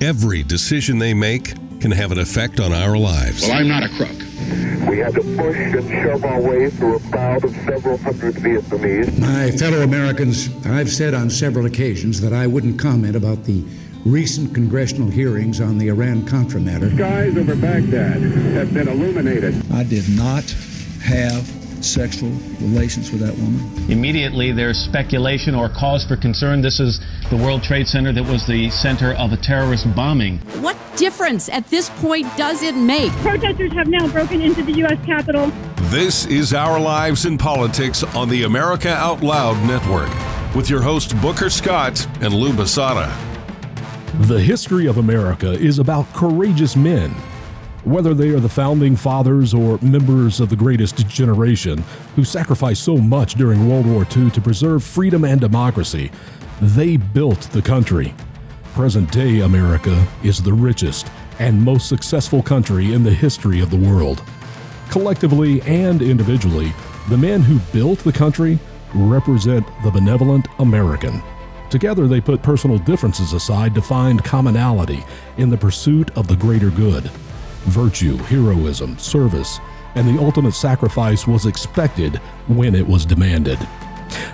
Every decision they make can have an effect on our lives. Well, I'm not a crook. We had to push and shove our way through a crowd of several hundred Vietnamese. My fellow Americans, I've said on several occasions that I wouldn't comment about the recent congressional hearings on the Iran Contra matter. Skies over Baghdad have been illuminated. I did not have sexual relations with that woman. Immediately, there's speculation or cause for concern. This is the World Trade Center that was the center of a terrorist bombing. What difference at this point does it make? Protesters have now broken into the U.S. Capitol. This is Our Lives in Politics on the America Out Loud Network with your host Booker Scott and Lou Basada. The history of America is about courageous men whether they are the founding fathers or members of the greatest generation who sacrificed so much during World War II to preserve freedom and democracy, they built the country. Present day America is the richest and most successful country in the history of the world. Collectively and individually, the men who built the country represent the benevolent American. Together, they put personal differences aside to find commonality in the pursuit of the greater good virtue, heroism, service, and the ultimate sacrifice was expected when it was demanded.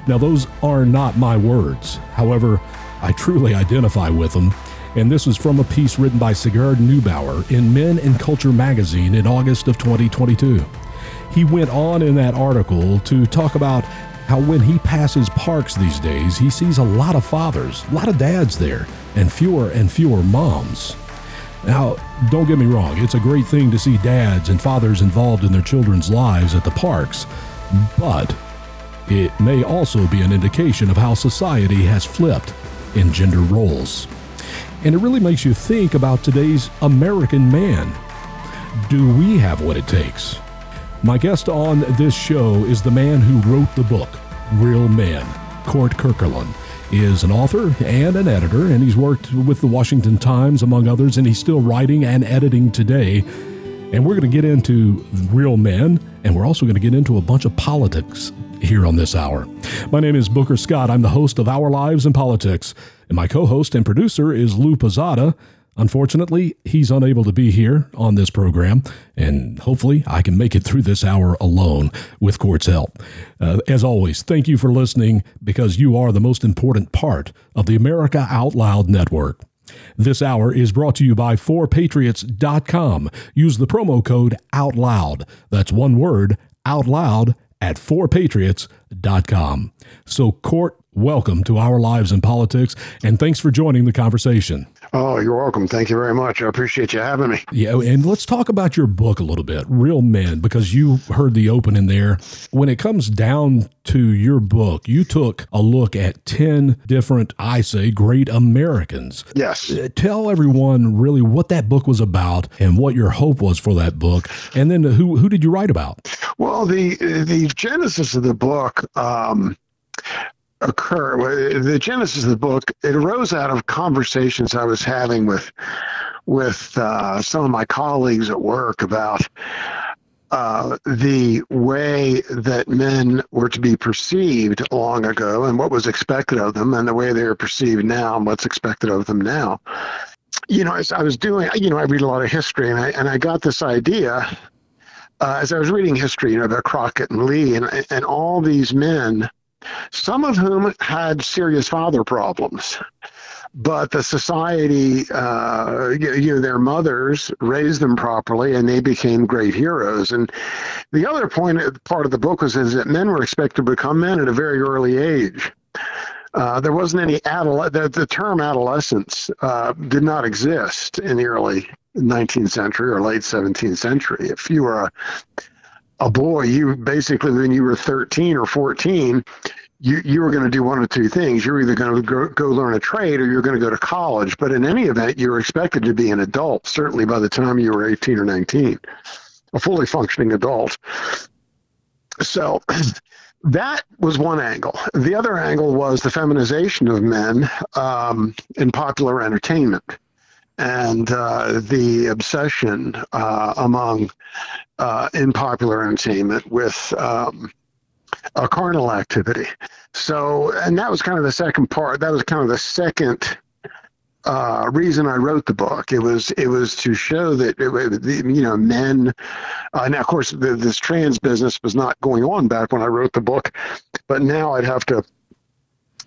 Now, those are not my words. However, I truly identify with them, and this is from a piece written by Sigurd Neubauer in Men and Culture magazine in August of 2022. He went on in that article to talk about how when he passes parks these days, he sees a lot of fathers, a lot of dads there, and fewer and fewer moms. Now, don't get me wrong, it's a great thing to see dads and fathers involved in their children's lives at the parks, but it may also be an indication of how society has flipped in gender roles. And it really makes you think about today's American man. Do we have what it takes? My guest on this show is the man who wrote the book, Real Men, Cort Kirkwood is an author and an editor, and he's worked with the Washington Times, among others, and he's still writing and editing today. And we're going to get into real men, and we're also going to get into a bunch of politics here on this hour. My name is Booker Scott. I'm the host of Our Lives in Politics, and my co host and producer is Lou Pozada. Unfortunately, he's unable to be here on this program, and hopefully, I can make it through this hour alone with Cort's help. Uh, as always, thank you for listening because you are the most important part of the America Out Loud Network. This hour is brought to you by 4patriots.com. Use the promo code OUTLOUD. That's one word, OUTLOUD, at 4patriots.com. So, Cort, welcome to Our Lives in Politics, and thanks for joining the conversation. Oh, you're welcome. Thank you very much. I appreciate you having me. Yeah, and let's talk about your book a little bit, Real Men, because you heard the opening there. When it comes down to your book, you took a look at 10 different, I say, great Americans. Yes. Uh, tell everyone really what that book was about and what your hope was for that book. And then who, who did you write about? Well, the, the genesis of the book, um, occur. The genesis of the book it arose out of conversations I was having with with uh, some of my colleagues at work about uh, the way that men were to be perceived long ago and what was expected of them, and the way they are perceived now and what's expected of them now. You know, as I was doing, you know, I read a lot of history, and I and I got this idea. Uh, as I was reading history, you know, about Crockett and Lee and and all these men some of whom had serious father problems. But the society, uh, you, know, their mothers raised them properly, and they became great heroes. And the other point, part of the book was is that men were expected to become men at a very early age. Uh, there wasn't any adole- the, the term adolescence uh, did not exist in the early 19th century or late 17th century. If you were a a boy, you basically when you were 13 or 14, you, you were going to do one of two things. You're either going to go, go learn a trade or you're going to go to college. But in any event, you were expected to be an adult, certainly by the time you were 18 or 19, a fully functioning adult. So that was one angle. The other angle was the feminization of men um, in popular entertainment and uh, the obsession uh, among uh, in popular entertainment with um, a carnal activity. So, and that was kind of the second part. That was kind of the second uh, reason I wrote the book. It was it was to show that it, you know men. Uh, now, of course, the, this trans business was not going on back when I wrote the book, but now I'd have to,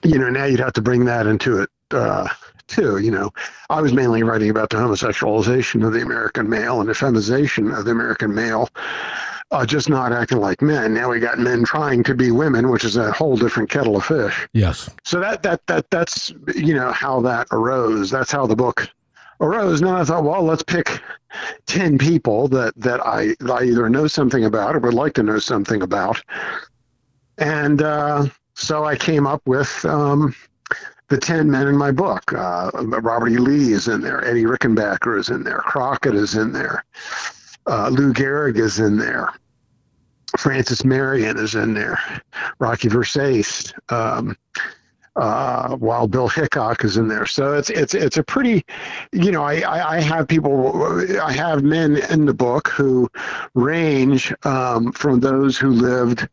you know, now you'd have to bring that into it uh, too. You know, I was mainly writing about the homosexualization of the American male and the feminization of the American male uh, just not acting like men. Now we got men trying to be women, which is a whole different kettle of fish. Yes. So that that that that's you know how that arose. That's how the book arose. Now I thought, well, let's pick ten people that that I that I either know something about or would like to know something about, and uh, so I came up with. Um, the 10 men in my book. Uh, Robert E. Lee is in there. Eddie Rickenbacker is in there. Crockett is in there. Uh, Lou Gehrig is in there. Francis Marion is in there. Rocky Versace. Um, uh, Wild Bill Hickok is in there. So it's it's it's a pretty, you know, I, I, I have people, I have men in the book who range um, from those who lived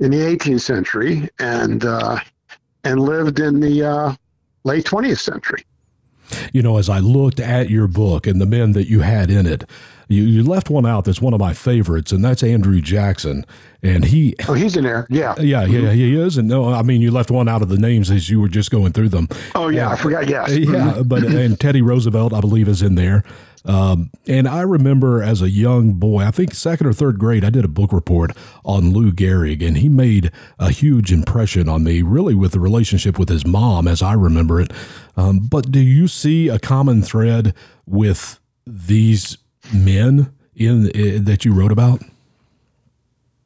in the 18th century and uh, and lived in the uh, late 20th century. You know, as I looked at your book and the men that you had in it, you, you left one out that's one of my favorites, and that's Andrew Jackson. And he, oh, he's in there, yeah, yeah, yeah, mm-hmm. he is. And no, I mean, you left one out of the names as you were just going through them. Oh yeah, I forgot. Yes, yeah, mm-hmm. but and Teddy Roosevelt, I believe, is in there. Um, and I remember as a young boy, I think second or third grade, I did a book report on Lou Gehrig, and he made a huge impression on me, really with the relationship with his mom, as I remember it. Um, but do you see a common thread with these men in, in that you wrote about?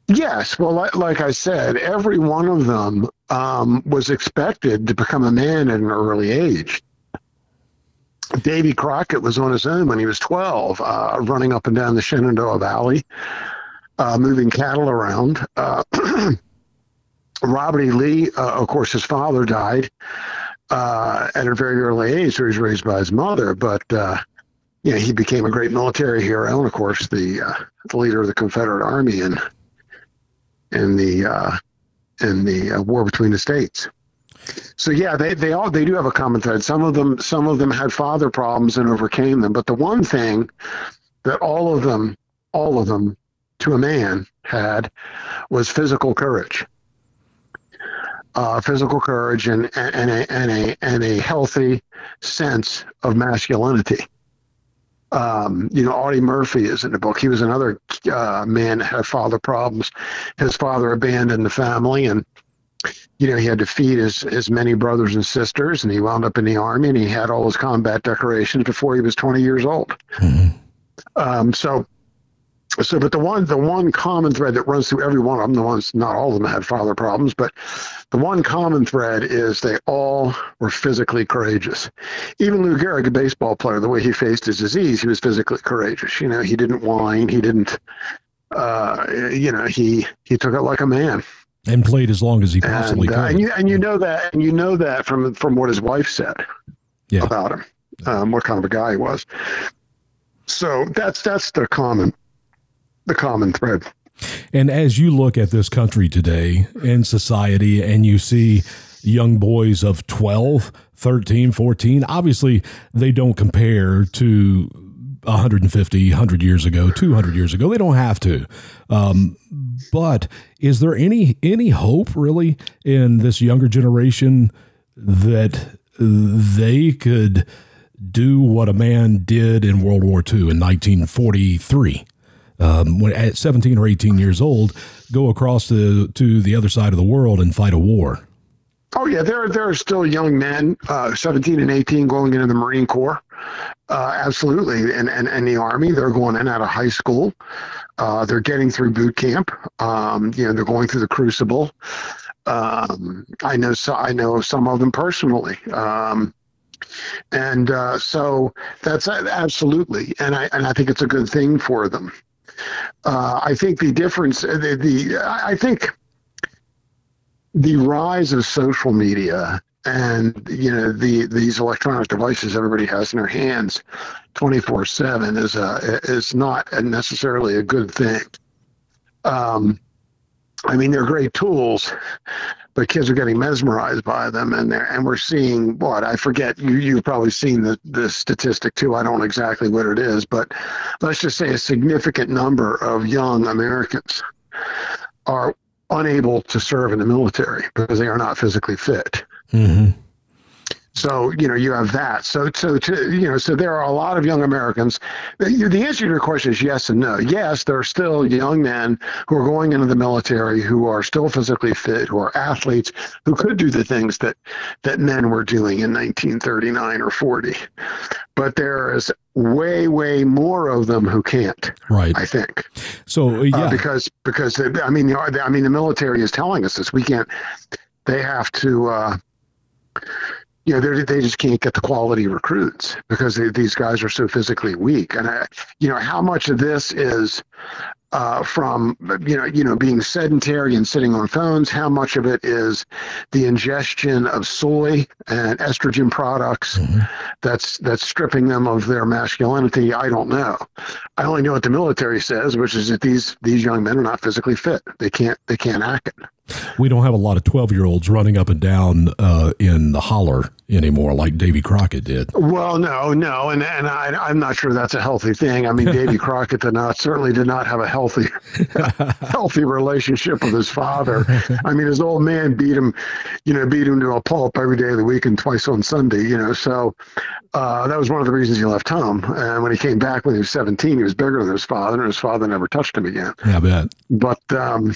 Yes. Well, like, like, I said, every one of them um, was expected to become a man at an early age. Davy Crockett was on his own when he was 12, uh, running up and down the Shenandoah Valley, uh, moving cattle around. Uh, Robert E. Lee, uh, of course, his father died uh, at a very early age, so he was raised by his mother. But uh, you he became a great military hero, and of course, the the leader of the Confederate Army in in the in the war between the states. So yeah, they, they all they do have a common thread. Some of them some of them had father problems and overcame them, but the one thing that all of them all of them to a man had was physical courage. Uh, physical courage and, and, a, and, a, and a healthy sense of masculinity. Um, you know, Audie Murphy is in the book. He was another uh, man that had father problems. His father abandoned the family, and you know he had to feed his his many brothers and sisters. And he wound up in the army, and he had all his combat decorations before he was 20 years old. Mm-hmm. Um, so so but the one the one common thread that runs through every one of them the ones not all of them had father problems but the one common thread is they all were physically courageous even lou gehrig a baseball player the way he faced his disease he was physically courageous you know he didn't whine he didn't uh, you know he he took it like a man and played as long as he possibly and, uh, could and you, and you know that and you know that from from what his wife said yeah. about him um, what kind of a guy he was so that's that's the common the common thread. And as you look at this country today in society and you see young boys of 12, 13, 14, obviously they don't compare to 150, 100 years ago, 200 years ago. They don't have to. Um, but is there any any hope really in this younger generation that they could do what a man did in World War II in 1943? um, when at 17 or 18 years old, go across to, to the other side of the world and fight a war. Oh yeah, there there are still young men, uh, 17 and 18, going into the Marine Corps. Uh, absolutely, and, and and the Army. They're going in out of high school. Uh, they're getting through boot camp. Um, you know, they're going through the crucible. Um, I know so I know some of them personally. Um, and uh, so that's absolutely, and I and I think it's a good thing for them. Uh, I think the difference, uh, the, the I think the rise of social media and you know the these electronic devices everybody has in their hands 24 7 is a is not necessarily a good thing um, i mean they're great tools but kids are getting mesmerized by them, and they're, and we're seeing what I forget. You you've probably seen the the statistic too. I don't know exactly what it is, but let's just say a significant number of young Americans are unable to serve in the military because they are not physically fit. Mm-hmm. So you know you have that. So so to, you know so there are a lot of young Americans. The, the answer to your question is yes and no. Yes, there are still young men who are going into the military who are still physically fit, who are athletes, who could do the things that that men were doing in 1939 or 40. But there is way way more of them who can't. Right. I think. So uh, yeah, uh, because because I mean I mean the military is telling us this. We can't. They have to. Uh, you know, they just can't get the quality recruits because they, these guys are so physically weak. And I, you know, how much of this is uh, from you know you know being sedentary and sitting on phones. How much of it is the ingestion of soy and estrogen products mm-hmm. that's that's stripping them of their masculinity? I don't know. I only know what the military says, which is that these these young men are not physically fit. They can't they can't act it we don't have a lot of 12 year olds running up and down uh, in the holler anymore like Davy Crockett did. Well, no, no. And, and I, am not sure that's a healthy thing. I mean, Davy Crockett did not, certainly did not have a healthy, healthy relationship with his father. I mean, his old man beat him, you know, beat him to a pulp every day of the week and twice on Sunday, you know. So uh, that was one of the reasons he left home. And when he came back when he was 17, he was bigger than his father, and his father never touched him again. Yeah, I bet. But, um,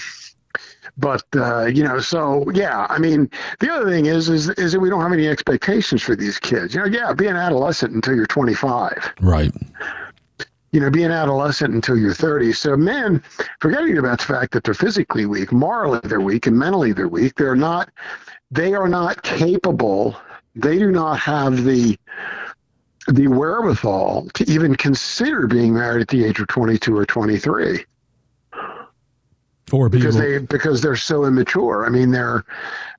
but uh, you know, so yeah, I mean, the other thing is, is, is that we don't have any expectations for these kids. You know, yeah, be an adolescent until you're 25. Right. You know, be an adolescent until you're 30. So men, forgetting about the fact that they're physically weak, morally they're weak, and mentally they're weak. They're not. They are not capable. They do not have the the wherewithal to even consider being married at the age of 22 or 23 or because they because they're so immature. I mean, they're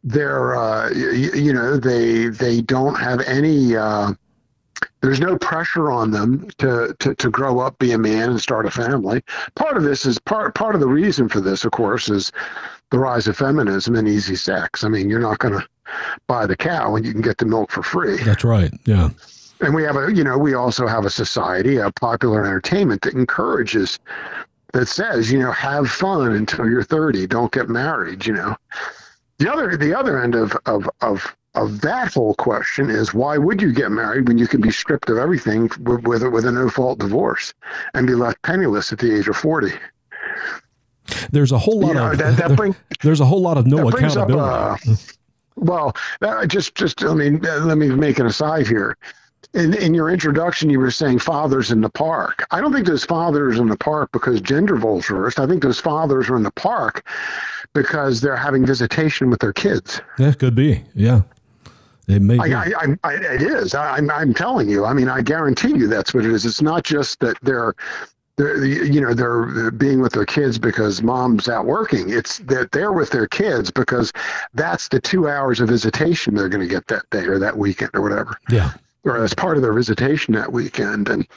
they're uh, you, you know they they don't have any. Uh, there's no pressure on them to, to, to grow up, be a man, and start a family. Part of this is part part of the reason for this, of course, is the rise of feminism and easy sex. I mean, you're not going to buy the cow when you can get the milk for free. That's right. Yeah. And we have a, you know, we also have a society, a popular entertainment that encourages that says, you know, have fun until you're 30. Don't get married. You know, the other the other end of of of of that whole question is why would you get married when you can be stripped of everything with with, with a no fault divorce and be left penniless at the age of 40? There's a whole lot you know, of that, that bring, there's a whole lot of no accountability. Up, uh, well, just just I mean, let me make an aside here in, in your introduction, you were saying fathers in the park. I don't think those fathers in the park because gender vulturist. I think those fathers are in the park because they're having visitation with their kids. Yeah, could be. Yeah. It may I, I, I, it is. I, am I'm telling you. I mean, I guarantee you that's what it is. It's not just that they're, they're, you know, they're being with their kids because mom's out working. It's that they're with their kids because that's the two hours of visitation they're going to get that day or that weekend or whatever. Yeah or as part of their visitation that weekend. And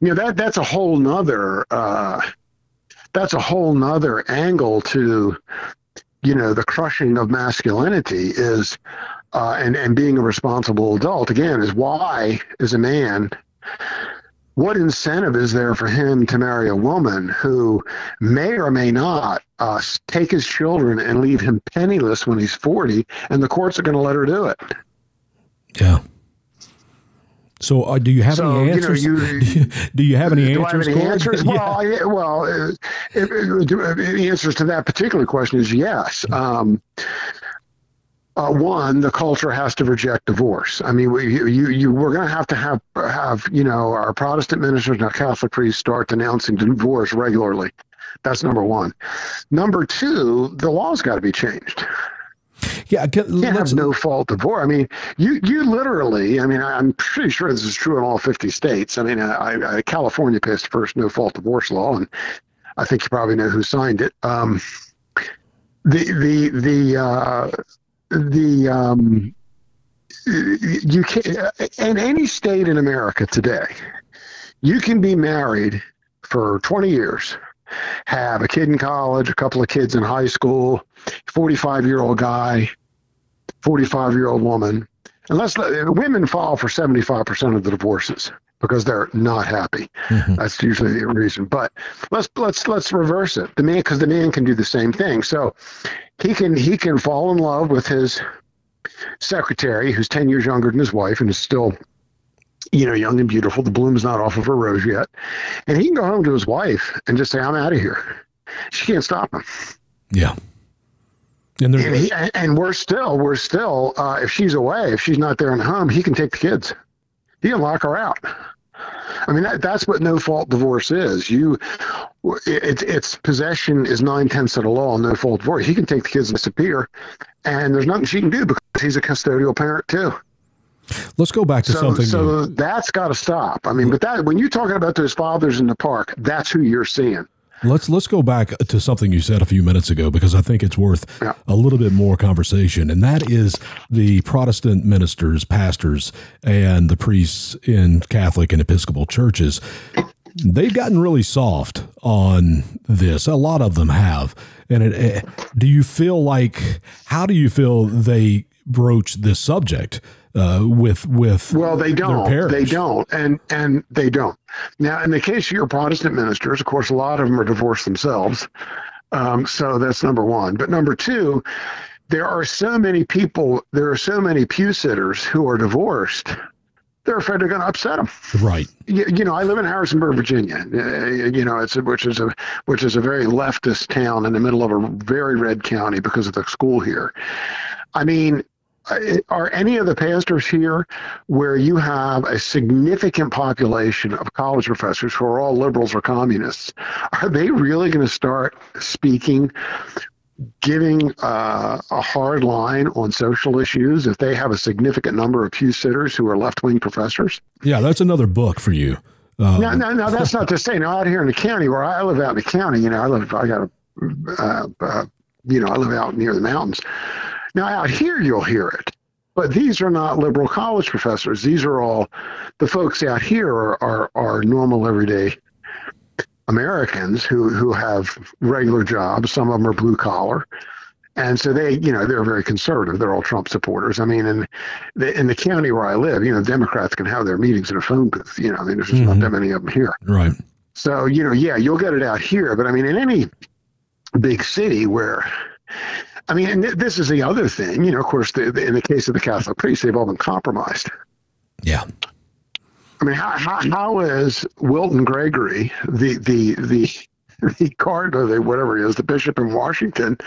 you know that that's a whole nother uh, that's a whole nother angle to you know the crushing of masculinity is uh, and and being a responsible adult again is why as a man what incentive is there for him to marry a woman who may or may not uh, take his children and leave him penniless when he's 40 and the courts are going to let her do it yeah so, uh, do you have so, any answers? You know, you, do you have any answers? Have any answers? Yeah. Well, I, well, it, it, the answers to that particular question is yes. Um, uh, one, the culture has to reject divorce. I mean, we, you, you, we're going to have to have, have, you know, our Protestant ministers and our Catholic priests start denouncing divorce regularly. That's number one. Number two, the law's got to be changed. Yeah, you can't have no fault divorce. I mean, you you literally. I mean, I'm pretty sure this is true in all 50 states. I mean, I, I, California passed the first no fault divorce law, and I think you probably know who signed it. Um, the the the uh, the um, you can in any state in America today, you can be married for 20 years have a kid in college, a couple of kids in high school, 45 year old guy, 45 year old woman. And let's let, women file for 75% of the divorces because they're not happy. Mm-hmm. That's usually the reason. But let's let's let's reverse it. The man because the man can do the same thing. So he can he can fall in love with his secretary who's 10 years younger than his wife and is still you know young and beautiful the bloom's not off of her rose yet and he can go home to his wife and just say i'm out of here she can't stop him yeah and, and, and we're still we're still uh, if she's away if she's not there in the home he can take the kids he can lock her out I mean, that, that's what no fault divorce is. You, it, it's possession is nine tenths of the law. No fault divorce. He can take the kids and disappear, and there's nothing she can do because he's a custodial parent too. Let's go back to so, something. So new. that's got to stop. I mean, but that when you're talking about those fathers in the park, that's who you're seeing. Let's let's go back to something you said a few minutes ago because I think it's worth yeah. a little bit more conversation, and that is the Protestant ministers, pastors, and the priests in Catholic and Episcopal churches. They've gotten really soft on this. A lot of them have. And it, it, do you feel like how do you feel they broach this subject? Uh, with with well they don't they don't and and they don't now in the case of your protestant ministers of course a lot of them are divorced themselves um, so that's number one but number two there are so many people there are so many pew sitters who are divorced they're afraid they're going to upset them. Right. You, you, know, I live in Harrisonburg, Virginia. Uh, you know, it's a, which is a which is a very leftist town in the middle of a very red county because of the school here. I mean, are any of the pastors here where you have a significant population of college professors who are all liberals or communists are they really going to start speaking giving uh, a hard line on social issues if they have a significant number of pew sitters who are left-wing professors yeah that's another book for you um, no, no, no, that's not to say. Now, out here in the county where I live out in the county, you know, I live, I got a, uh, uh, you know, I live out near the mountains. Now, out here, you'll hear it. But these are not liberal college professors. These are all the folks out here are, are, are normal, everyday Americans who, who have regular jobs. Some of them are blue collar. And so they, you know, they're very conservative. They're all Trump supporters. I mean, in the, in the county where I live, you know, Democrats can have their meetings in a phone booth. You know, I mean, there's just mm-hmm. not that many of them here. Right. So, you know, yeah, you'll get it out here. But I mean, in any big city where I mean, and this is the other thing. You know, of course, the, the, in the case of the Catholic priests, they've all been compromised. Yeah. I mean, how, how, how is Wilton Gregory, the the the the cardinal, the whatever he is, the bishop in Washington?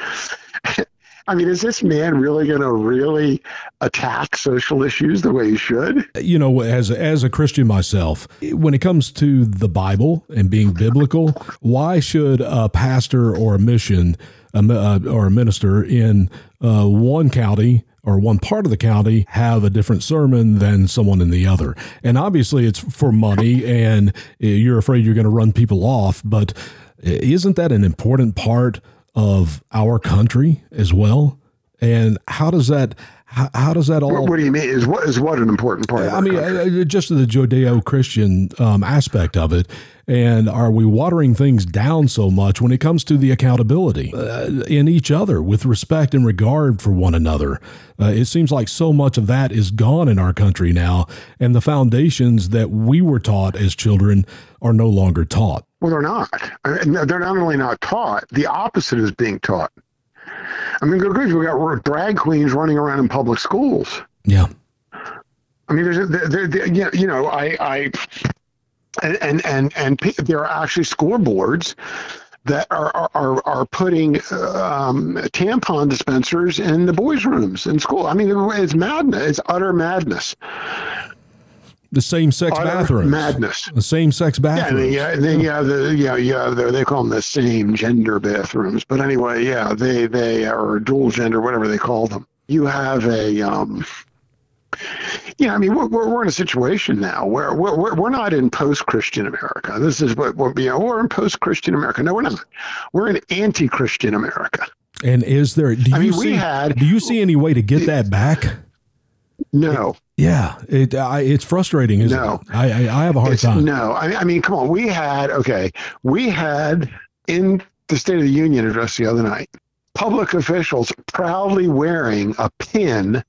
I mean, is this man really going to really attack social issues the way he should? You know, as as a Christian myself, when it comes to the Bible and being biblical, why should a pastor or a mission a, uh, or a minister in uh, one county or one part of the county have a different sermon than someone in the other. And obviously, it's for money, and you're afraid you're going to run people off. But isn't that an important part of our country as well? And how does that? How, how, does that all? What, what, do you mean? Is what is what an important part? I mean, uh, just the Judeo-Christian um, aspect of it, and are we watering things down so much when it comes to the accountability uh, in each other with respect and regard for one another? Uh, it seems like so much of that is gone in our country now, and the foundations that we were taught as children are no longer taught. Well, they're not. They're not only not taught, the opposite is being taught. I mean, good grief, we got drag queens running around in public schools. Yeah. I mean, there's, there, there, you know, I, I and and and, and there are actually scoreboards that are are are putting um, tampon dispensers in the boys' rooms in school. I mean, it's madness. It's utter madness. The same sex utter bathrooms. Madness. The same sex bathrooms. Yeah, yeah, they, yeah, the, yeah, yeah. They call them the same gender bathrooms. But anyway, yeah, they they are dual gender, whatever they call them. You have a um, yeah, I mean, we're, we're, in a situation now where we're, we're, not in post Christian America. This is what we're, you know, we're in post Christian America. No, we're not. We're in anti Christian America. And is there, do you, I mean, see, had, do you see any way to get that back? No. Yeah, it I, it's frustrating, isn't no. it? I, I, I have a hard time. No, I, I mean, come on. We had okay. We had in the State of the Union address the other night, public officials proudly wearing a pin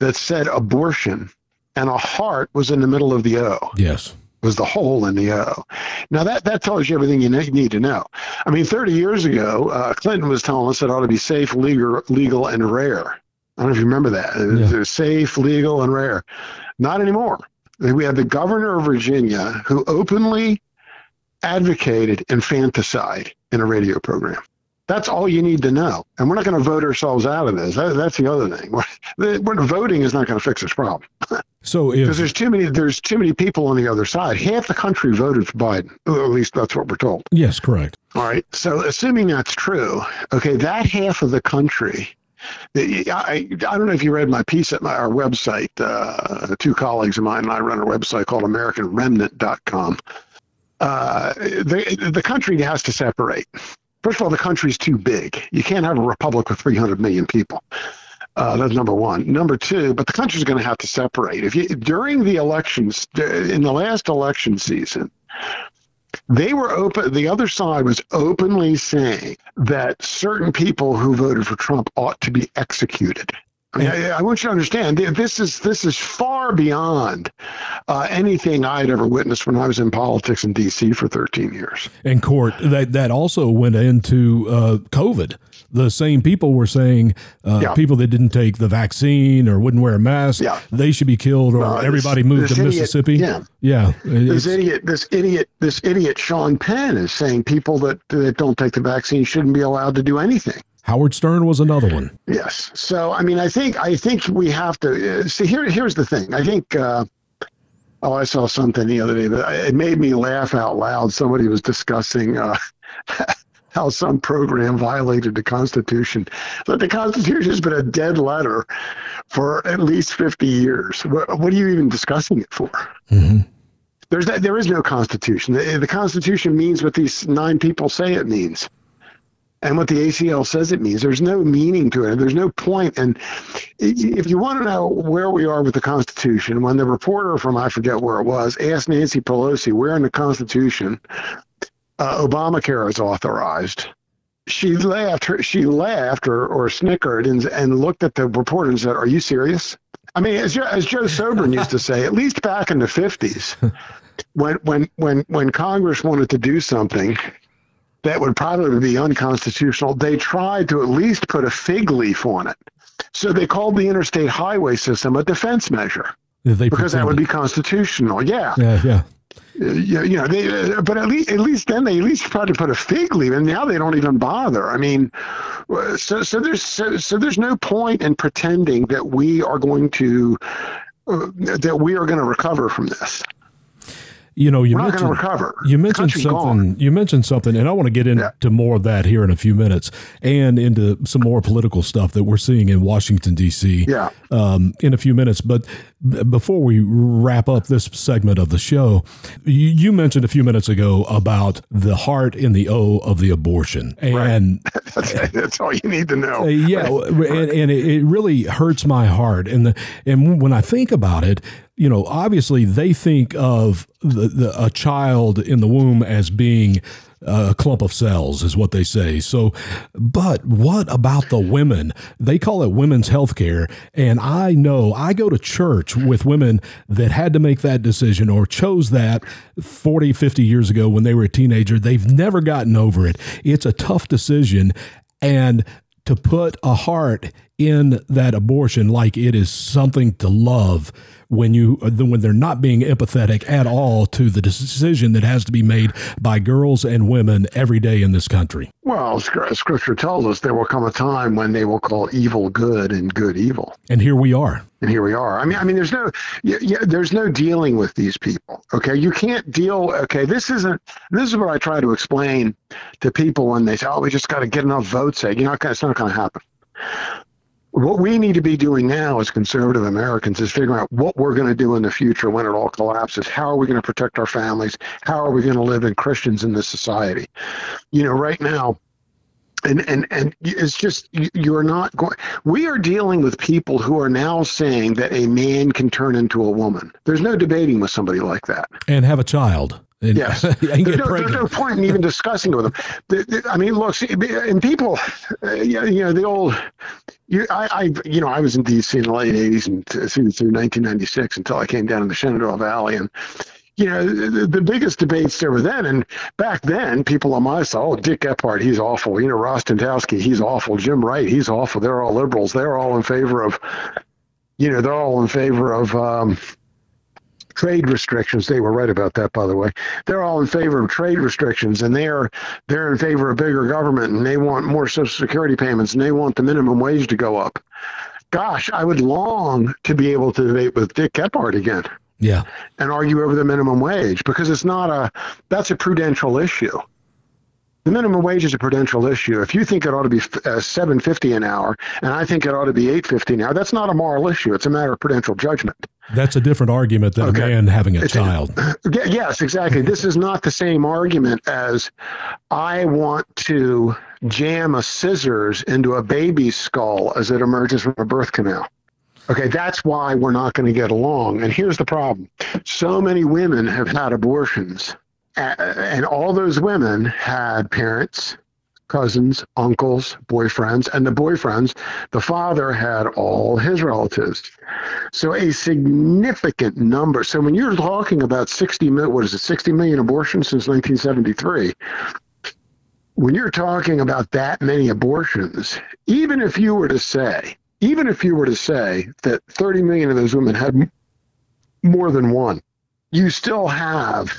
that said abortion, and a heart was in the middle of the O. Yes. Was the hole in the O. Now that that tells you everything you need to know. I mean, 30 years ago, uh, Clinton was telling us it ought to be safe, legal, legal, and rare. I don't know if you remember that. It was safe, legal, and rare. Not anymore. We had the governor of Virginia who openly advocated infanticide in a radio program. That's all you need to know. And we're not going to vote ourselves out of this. That, that's the other thing. We're, we're, voting is not going to fix this problem. So because there's too many there's too many people on the other side. Half the country voted for Biden. At least that's what we're told. Yes, correct. All right. So assuming that's true, okay, that half of the country I, I don't know if you read my piece at my, our website. Uh, two colleagues of mine and I run a website called AmericanRemnant.com. Uh, the, the country has to separate. First of all, the country's too big. You can't have a republic with 300 million people. Uh, that's number one. Number two, but the country's going to have to separate. If you during the elections, in the last election season, they were open the other side was openly saying that certain people who voted for Trump ought to be executed. I, mean, I, I want you to understand this is this is far beyond uh, anything I'd ever witnessed when I was in politics in D.C. for 13 years. And Cort that that also went into uh, COVID the same people were saying uh, yeah. people that didn't take the vaccine or wouldn't wear a mask, yeah. they should be killed, or this, everybody moved to idiot, Mississippi. Yeah, yeah. This idiot, this idiot, this idiot, Sean Penn is saying people that that don't take the vaccine shouldn't be allowed to do anything. Howard Stern was another one. Yes. So I mean, I think I think we have to uh, see. Here, here's the thing. I think. Uh, oh, I saw something the other day that it made me laugh out loud. Somebody was discussing. Uh, how some program violated the Constitution. But the Constitution has been a dead letter for at least 50 years. What, what are you even discussing it for? Mm-hmm. There's that, there is no Constitution. The, the Constitution means what these nine people say it means and what the ACL says it means. There's no meaning to it. There's no point. And if you want to know where we are with the Constitution, when the reporter from I forget where it was asked Nancy Pelosi where in the Constitution uh, Obamacare is authorized. She laughed. Her, she laughed or, or snickered and, and looked at the reporter and said, "Are you serious?" I mean, as, as Joe Sobran used to say, at least back in the fifties, when when when when Congress wanted to do something that would probably be unconstitutional, they tried to at least put a fig leaf on it. So they called the interstate highway system a defense measure because pretended. that would be constitutional. Yeah. Yeah. Yeah you, you know, they, but at least at least then they at least tried to put a fig leaf, and now they don't even bother. I mean, so so there's so, so there's no point in pretending that we are going to uh, that we are going to recover from this you know, you We're mentioned recover. You mentioned something. Gone. You mentioned something, and I want to get into yeah. more of that here in a few minutes, and into some more political stuff that we're seeing in Washington D.C. Yeah. Um, in a few minutes, but b- before we wrap up this segment of the show, you, you, mentioned a few minutes ago about the heart in the O of the abortion, and right. that's, that's, all you need to know. Uh, yeah, and, and it, it really hurts my heart, and the, and when I think about it, you know, obviously they think of the, the, a child in the womb as being uh, a clump of cells, is what they say. So, but what about the women? They call it women's health care. And I know I go to church with women that had to make that decision or chose that 40, 50 years ago when they were a teenager. They've never gotten over it. It's a tough decision. And to put a heart in that abortion like it is something to love when you uh, when they're not being empathetic at all to the decision that has to be made by girls and women every day in this country. Well, uh, Scripture tells us there will come a time when they will call evil good and good evil. And here we are. And here we are. I mean, I mean, there's no, yeah, yeah, there's no dealing with these people. Okay, you can't deal. Okay, this isn't. This is what I try to explain to people when they say, "Oh, we just got to get enough votes." You know, it's not going to happen what we need to be doing now as conservative Americans is figuring out what we're going to do in the future when it all collapses. How are we going to protect our families? How are we going to live in Christians in this society? You know, right now, and and and it's just you're not going we are dealing with people who are now saying that a man can turn into a woman there's no debating with somebody like that and have a child and, yes, there's no, there's no, point in even discussing it with them. The, the, I mean, look, and people, uh, you know, the old, you, I, I, you know, I was in D.C. in the late '80s and through, through 1996 until I came down to the Shenandoah Valley, and you know, the, the, biggest debates there were then, and back then, people on my side, oh, Dick Gephardt, he's awful. You know, Rostenkowski, he's awful. Jim Wright, he's awful. They're all liberals. They're all in favor of, you know, they're all in favor of um, trade restrictions. They were right about that, by the way. They're all in favor of trade restrictions, and they're they're in favor of bigger government, and they want more Social Security payments, and they want the minimum wage to go up. Gosh, I would long to be able to debate with Dick Gephardt again. Yeah. And argue over the minimum wage because it's not a that's a prudential issue. The minimum wage is a prudential issue. If you think it ought to be uh, seven fifty an hour, and I think it ought to be eight fifty an hour, that's not a moral issue. It's a matter of prudential judgment. That's a different argument than okay. a man having a it's child. A, yes, exactly. this is not the same argument as I want to jam a scissors into a baby's skull as it emerges from a birth canal. Okay, that's why we're not going to get along. And here's the problem so many women have had abortions, and all those women had parents, cousins, uncles, boyfriends, and the boyfriends, the father had all his relatives. So a significant number. So when you're talking about 60 million, what is it, 60 million abortions since 1973? When you're talking about that many abortions, even if you were to say even if you were to say that 30 million of those women had more than one, you still have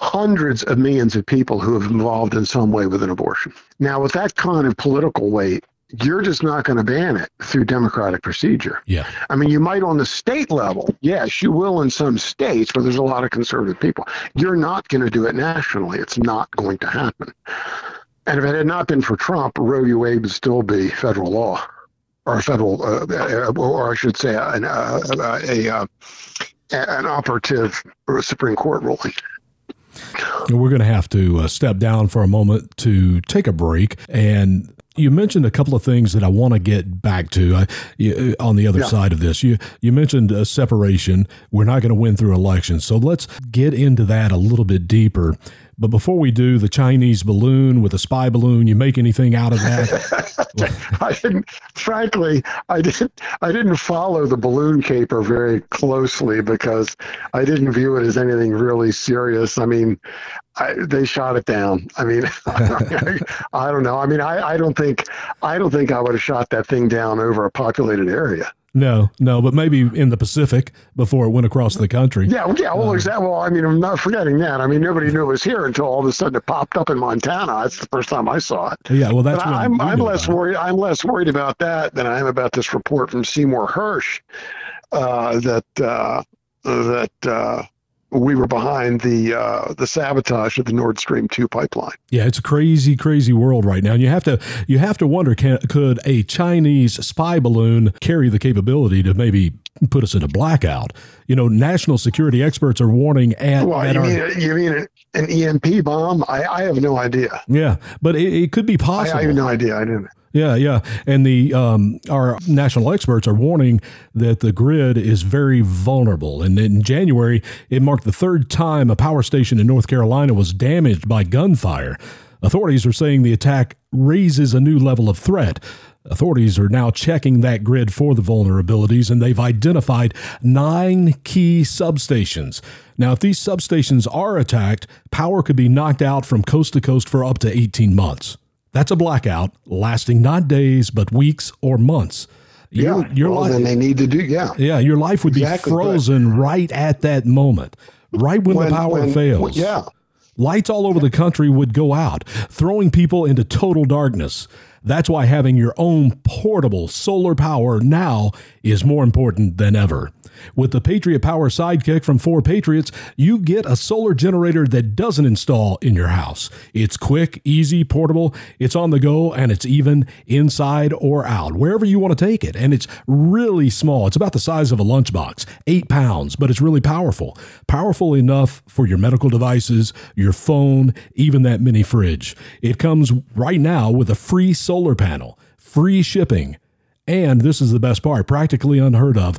hundreds of millions of people who have involved in some way with an abortion. Now, with that kind of political weight, you're just not going to ban it through democratic procedure. Yeah. I mean, you might on the state level. Yes, you will in some states where there's a lot of conservative people. You're not going to do it nationally. It's not going to happen. And if it had not been for Trump, Roe v. Wade would still be federal law or federal, uh, uh, or I should say, an, uh, a, a, an operative or a Supreme Court ruling. We're going to have to uh, step down for a moment to take a break. And you mentioned a couple of things that I want to get back to uh, you, on the other yeah. side of this. You you mentioned a separation. We're not going to win through elections, so let's get into that a little bit deeper. But before we do, the Chinese balloon with a spy balloon, you make anything out of that? I didn't. Frankly, I didn't. I didn't follow the balloon caper very closely because I didn't view it as anything really serious. I mean, I, they shot it down. I mean, I, I don't know. I mean, I, I don't think I don't think I would have shot that thing down over a populated area. No, no, but maybe in the Pacific before it went across the country. Yeah, yeah. Well, uh, exactly. Well, I mean, I'm not forgetting that. I mean, nobody knew it was here until all of a sudden it popped up in Montana. That's the first time I saw it. Yeah, well, that's. I'm, I'm less worried. I'm less worried about that than I am about this report from Seymour Hersh uh, that uh, that uh, we were behind the uh, the sabotage of the Nord Stream two pipeline. Yeah, it's a crazy, crazy world right now. And you have to you have to wonder, can, could a Chinese spy balloon carry the capability to maybe put us in a blackout? You know, national security experts are warning at. Well, at you, our, mean, you mean an EMP bomb? I, I have no idea. Yeah, but it, it could be possible. I, I have no idea. I didn't. Yeah, yeah, and the um, our national experts are warning that the grid is very vulnerable. And in January, it marked the third time a power station in North Carolina was damaged by gunfire. Authorities are saying the attack raises a new level of threat. Authorities are now checking that grid for the vulnerabilities, and they've identified nine key substations. Now, if these substations are attacked, power could be knocked out from coast to coast for up to 18 months. That's a blackout lasting not days, but weeks or months. Your, yeah, your well, life, then they need to do, yeah. Yeah, your life would exactly, be frozen right at that moment, right when, when the power when, fails. yeah. Lights all over the country would go out, throwing people into total darkness. That's why having your own portable solar power now is more important than ever. With the Patriot Power Sidekick from 4 Patriots, you get a solar generator that doesn't install in your house. It's quick, easy, portable, it's on the go, and it's even inside or out, wherever you want to take it. And it's really small. It's about the size of a lunchbox, eight pounds, but it's really powerful. Powerful enough for your medical devices, your phone, even that mini fridge. It comes right now with a free solar panel, free shipping. And this is the best part practically unheard of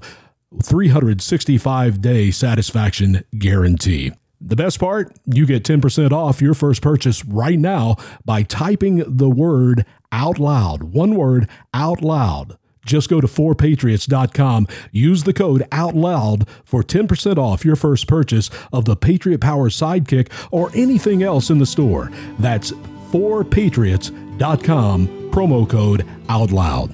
365 day satisfaction guarantee. The best part, you get 10% off your first purchase right now by typing the word out loud. One word out loud. Just go to 4patriots.com, use the code out loud for 10% off your first purchase of the Patriot Power Sidekick or anything else in the store. That's 4patriots.com, promo code out loud.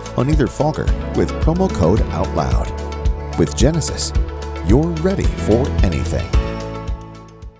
on either Fogger with promo code OUTLOUD. With Genesis, you're ready for anything.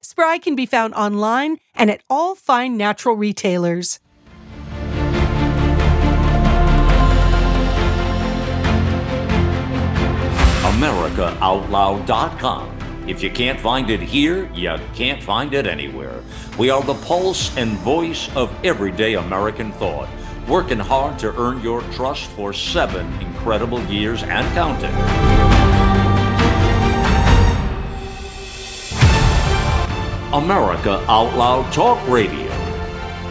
Spry can be found online and at all fine natural retailers. AmericaOutloud.com. If you can't find it here, you can't find it anywhere. We are the pulse and voice of everyday American thought, working hard to earn your trust for seven incredible years and counting. America Out Loud Talk Radio.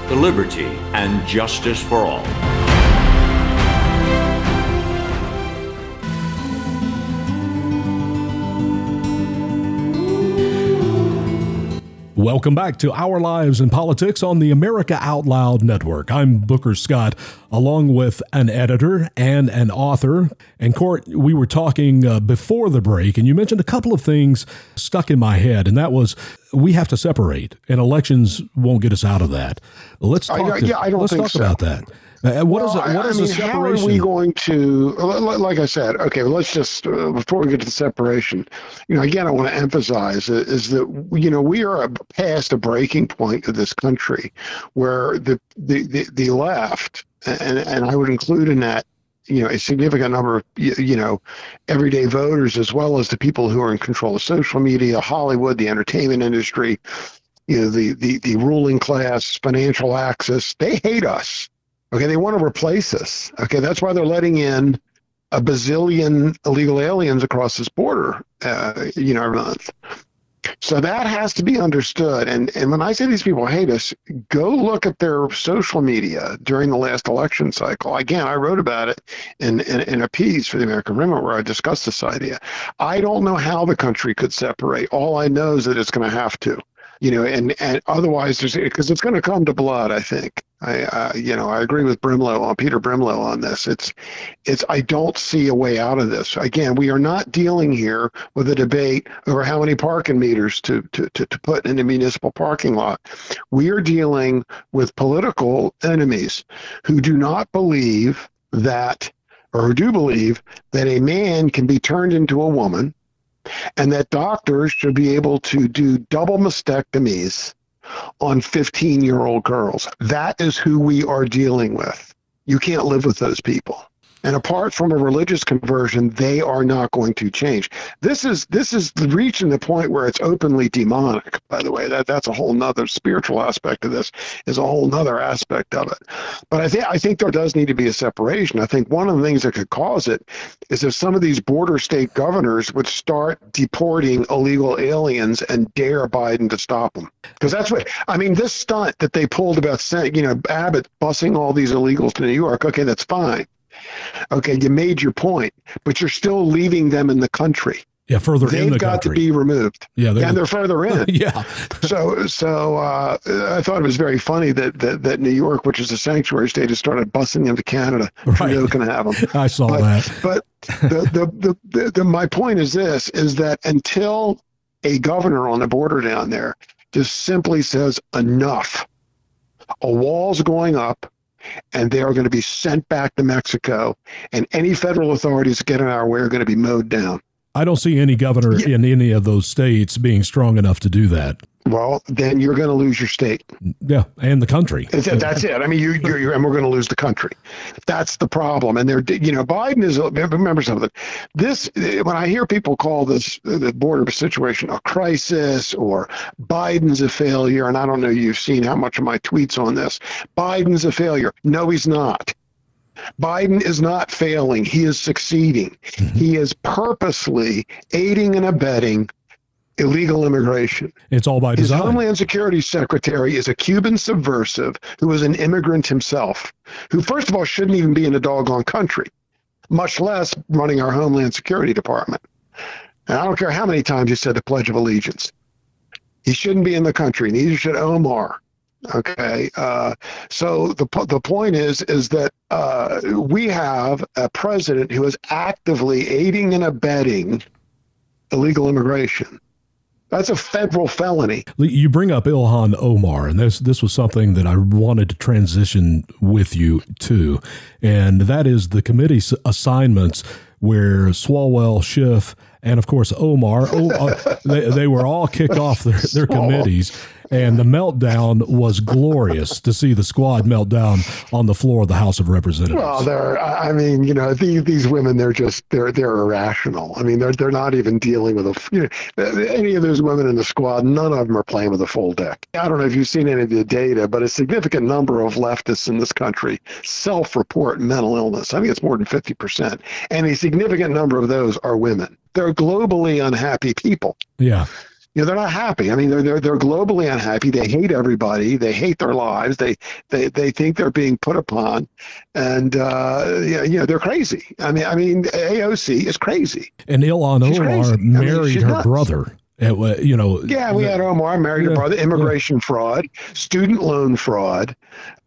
The liberty and justice for all. Welcome back to Our Lives and Politics on the America Out Loud Network. I'm Booker Scott, along with an editor and an author. And Cort, we were talking uh, before the break, and you mentioned a couple of things stuck in my head, and that was we have to separate, and elections won't get us out of that. Let's talk. I, yeah, I don't let's think talk so. about that. Uh, what well, is it? What I, is mean, the how are we going to? Like I said, okay. Let's just uh, before we get to the separation. You know, again, I want to emphasize is, that you know we are past a breaking point of this country, where the the the, the left, and and I would include in that you know a significant number of you know everyday voters as well as the people who are in control of social media hollywood the entertainment industry you know the the, the ruling class financial access they hate us okay they want to replace us okay that's why they're letting in a bazillion illegal aliens across this border uh, you know every month so that has to be understood. And and when I say these people hate us, go look at their social media during the last election cycle. Again, I wrote about it in, in, in a piece for the American Remnant where I discussed this idea. I don't know how the country could separate. All I know is that it's going to have to. You know, and and otherwise, there's because it's going to come to blood. I think. I, uh, you know, I agree with Brimelow on Peter Brimelow on this. It's, it's. I don't see a way out of this. Again, we are not dealing here with a debate over how many parking meters to to to, to put in a municipal parking lot. We are dealing with political enemies who do not believe that, or who do believe that a man can be turned into a woman and that doctors should be able to do double mastectomies on 15 year old girls. That is who we are dealing with. You can't live with those people. And apart from a religious conversion, they are not going to change. This is this is reaching the point where it's openly demonic. By the way, that that's a whole nother spiritual aspect of this. Is a whole nother aspect of it. But I think I think there does need to be a separation. I think one of the things that could cause it is if some of these border state governors would start deporting illegal aliens and dare Biden to stop them. Because that's what I mean. This stunt that they pulled about saying, you know, Abbott busing all these illegals to New York. Okay, that's fine. Okay, you made your point, but you're still leaving them in the country. Yeah, further in. They've the got country. to be removed. Yeah, they're- and they're further in. yeah. so, so uh, I thought it was very funny that, that that New York, which is a sanctuary state, has started busing them to Canada. Trudeau can have them. I saw but, that. But the, the, the, the, the my point is this: is that until a governor on the border down there just simply says enough, a wall's going up, and they are going to be sent back to Mexico, and any federal authorities that get in our way are going to be mowed down. I don't see any governor in any of those states being strong enough to do that. Well, then you're going to lose your state. Yeah, and the country. That's it. I mean, you, you're, you're, and we're going to lose the country. That's the problem. And they're, you know, Biden is. Remember something. This, when I hear people call this the border situation a crisis or Biden's a failure, and I don't know, you've seen how much of my tweets on this. Biden's a failure. No, he's not. Biden is not failing. He is succeeding. Mm-hmm. He is purposely aiding and abetting illegal immigration. It's all by design. His. Homeland Security Secretary is a Cuban subversive who is an immigrant himself, who, first of all, shouldn't even be in a doggone country, much less running our Homeland Security Department. And I don't care how many times you said the Pledge of Allegiance. He shouldn't be in the country. Neither should Omar. Okay, uh, so the the point is is that uh, we have a president who is actively aiding and abetting illegal immigration. That's a federal felony. You bring up Ilhan Omar, and this this was something that I wanted to transition with you to, and that is the committee's assignments where Swalwell, Schiff, and of course Omar, oh, uh, they, they were all kicked off their, their committees, and the meltdown was glorious to see the squad meltdown on the floor of the House of Representatives. Well, they're. I mean, you know, these, these women, they're just they're they're irrational. I mean, they're they're not even dealing with a. You know, any of those women in the squad, none of them are playing with a full deck. I don't know if you've seen any of the data, but a significant number of leftists in this country self-report mental illness. I think it's more than fifty percent, and a significant number of those are women. They're globally unhappy people. Yeah. You know, they're not happy. I mean, they're they're they're globally unhappy. They hate everybody. They hate their lives. They they they think they're being put upon, and uh, yeah, you know, they're crazy. I mean, I mean, AOC is crazy. And Ilhan She's Omar crazy. I mean, married her nuts. brother. It you know, Yeah, we had Omar married her brother, immigration fraud, student loan fraud.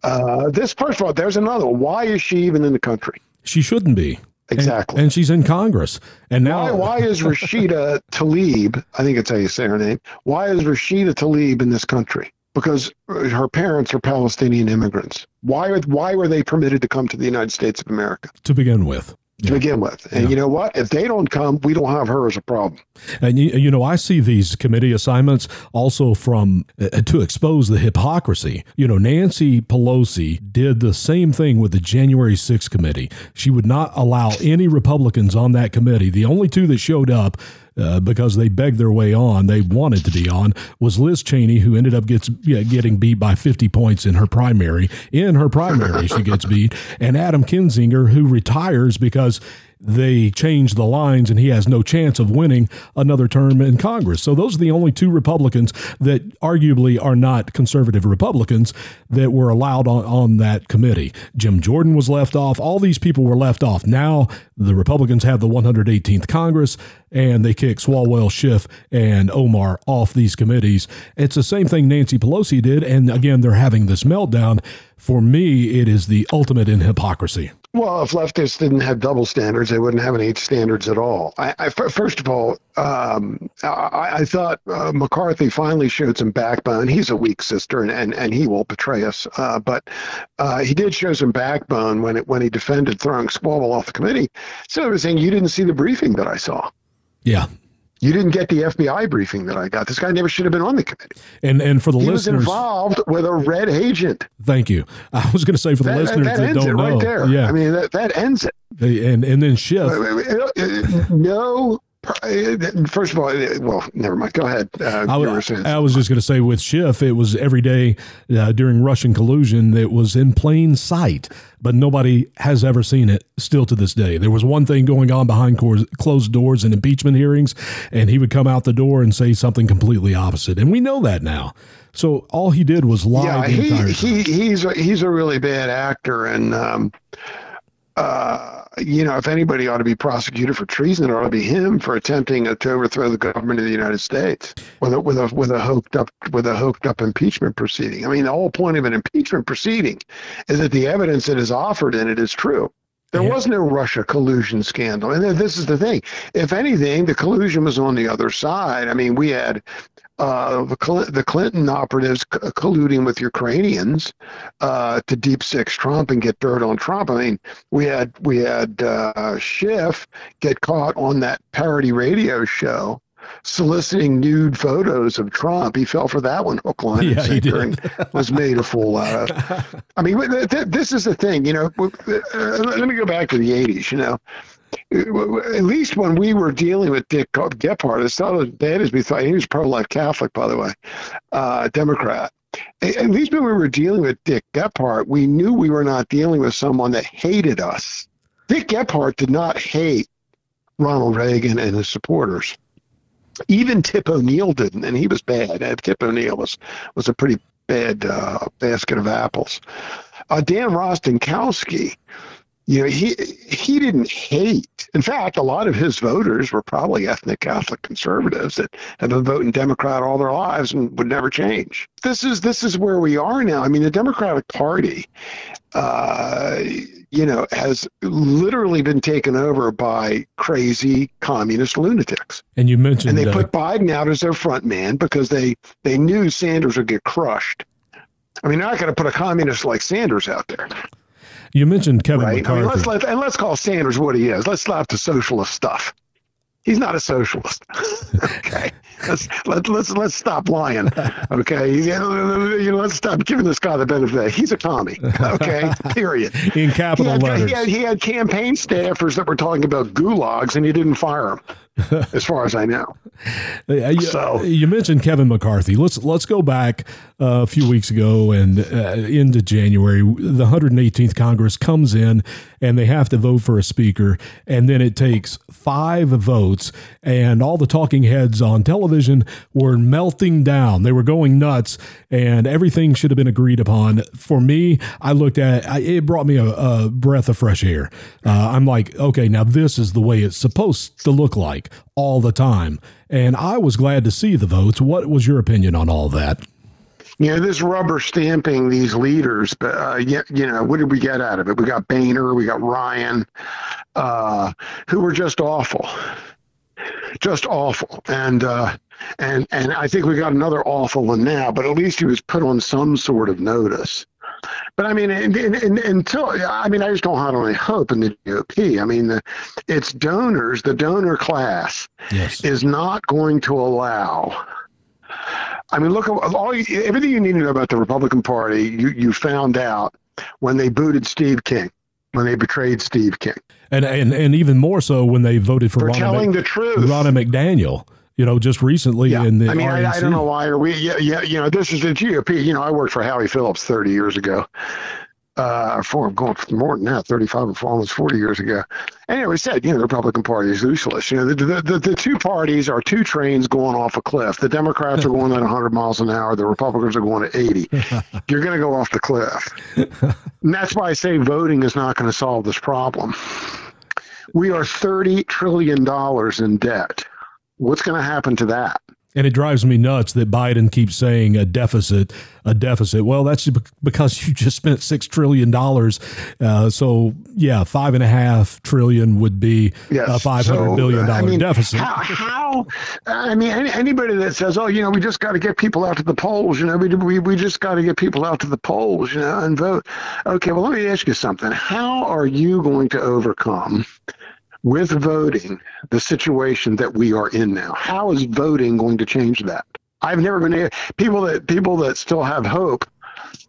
Uh, this first of all, there's another. Why is she even in the country? she shouldn't be. And- Exactly. And, she's in Congress. And now Why, why is Rashida Tlaib, I think it's how you say her name, why is Rashida Tlaib in this country? Because her parents are Palestinian immigrants. Why, why were they permitted to come to the United States of America to begin with. To begin with? And you know what? If they don't come, we don't have her as a problem. And you, you know, I see these committee assignments also from uh, to expose the hypocrisy. You know, Nancy Pelosi did the same thing with the January 6th committee. She would not allow any Republicans on that committee. The only two that showed up uh, because they begged their way on, they wanted to be on, was Liz Cheney, who ended up gets getting beat by 50 points in her primary. In her primary, she gets beat, and Adam Kinzinger, who retires because they change the lines and he has no chance of winning another term in Congress. So those are the only two Republicans that arguably are not conservative Republicans that were allowed on, on that committee. Jim Jordan was left off. All these people were left off. Now the Republicans have the 118th Congress and they kick Swalwell, Schiff, and Omar off these committees. It's the same thing Nancy Pelosi did. And again, they're having this meltdown. For me, it is the ultimate in hypocrisy. Well, if leftists didn't have double standards, they wouldn't have any standards at all. I, I first of all, um, I, I, thought uh, McCarthy finally showed some backbone. He's a weak sister, and, and, and he will betray us. Uh, but uh, he did show some backbone when it, when he defended throwing Swalwell off the committee. So I was saying, you didn't see the briefing that I saw. Yeah, you didn't get the FBI briefing that I got. This guy never should have been on the committee. And and for the he listeners, was involved with a red agent. Thank you. I was going to say for the that, listeners that, that, don't know, right there. yeah, I mean that, that ends it. And and then Schiff. No First of all, well, never mind. Go ahead. Uh, I, I, was just going to say with Schiff, it was every day uh, during Russian collusion that was in plain sight, but nobody has ever seen it still to this day. There was one thing going on behind closed doors in impeachment hearings, and he would come out the door and say something completely opposite. And we know that now. So all he did was lie. Yeah, he, he, he's a, he's a really bad actor, and um, uh, you know, if anybody ought to be prosecuted for treason, it ought to be him for attempting to overthrow the government of the United States with a with a with a hoped up with a hoped up impeachment proceeding. I mean, the whole point of an impeachment proceeding is that the evidence that is offered in it is true. There yeah. was no Russia collusion scandal. And this is the thing. If anything, the collusion was on the other side. I mean, we had uh, the, Clinton operatives colluding with Ukrainians uh, to deep six Trump and get dirt on Trump. I mean, we had we had uh, Schiff get caught on that parody radio show soliciting nude photos of Trump. He fell for that one hook, line, yeah, and sinker, and was made a fool out of. I mean, this is the thing, you know. Uh, let me go back to the '80s. You know, at least when we were dealing with Dick Gephardt, it's not as bad as we thought. He was pro-life Catholic, by the way, uh, Democrat. At least when we were dealing with Dick Gephardt, we knew we were not dealing with someone that hated us. Dick Gephardt did not hate Ronald Reagan and his supporters. Even Tip O'Neill didn't, and he was bad. Tip O'Neill was was a pretty bad uh, basket of apples. Uh, Dan Rostenkowski you know, he he didn't hate. In fact, a lot of his voters were probably ethnic Catholic conservatives that have been voting Democrat all their lives and would never change. This is this is where we are now. I mean, the Democratic Party, uh, you know, has literally been taken over by crazy communist lunatics. And you mentioned, and they put Biden out as their front man because they they knew Sanders would get crushed. I mean, they're not going to put a communist like Sanders out there. You mentioned Kevin right? McCarthy. I mean, let's let, and let's call Sanders what he is. Let's stop the socialist stuff. He's not a socialist. okay, let's let, let's let's stop lying. Okay, you know, let's stop giving this guy the benefit. He's a commie. Okay, period. In capital he had, letters. He had, he had campaign staffers that were talking about gulags, and he didn't fire them. as far as I know. You, so you mentioned Kevin McCarthy. Let's let's go back uh, a few weeks ago and uh, into January. The 118th Congress comes in and they have to vote for a speaker, and then it takes five votes, and all the talking heads on television were melting down. They were going nuts, and everything should have been agreed upon. For me, I looked at I, it brought me a, a, breath of fresh air. Uh, I'm like, okay, now this is the way it's supposed to look like all the time. And I was glad to see the votes. What was your opinion on all that? you know, this rubber stamping these leaders, but uh, you, you know, what did we get out of it? We got Boehner, we got Ryan, uh, who were just awful, just awful, and uh, and and I think we got another awful one now. But at least he was put on some sort of notice. But I mean, and, and, and, until I mean, I just don't have any hope in the GOP. I mean, the, its donors, the donor class, yes. is not going to allow I mean, look, all everything you need to know about the Republican Party, you, you found out when they booted Steve King, when they betrayed Steve King, and and, and even more so when they voted for, for telling Mc, the truth, Ronna McDaniel. You know, just recently yeah. in the I mean, I, I, don't know why. Are we? Yeah, yeah. You know, this is the GOP. You know, I worked for Howie Phillips 30 years ago. uh, for going for more than that, 35 or almost 40 years ago. Anyway, said, you know, the Republican Party is useless. You know, the, the, the, the, two parties are two trains going off a cliff. The Democrats are going at 100 miles an hour. The Republicans are going at 80. You're going to go off the cliff. and that's why I say voting is not going to solve this problem. We are $30 trillion in debt. What's going to happen to that? And it drives me nuts that Biden keeps saying a deficit, a deficit. Well, that's because you just spent six trillion dollars. Uh, so yeah, five and a half trillion would be yes. a five hundred so, billion dollar I mean, deficit. How, how, I mean, any, anybody that says, "Oh, you know, we just got to get people out to the polls," you know, we we, we just got to get people out to the polls, you know, and vote. Okay, well, let me ask you something. How are you going to overcome? With voting the situation that we are in now. How is voting going to change that? I've never been able, people that people that still have hope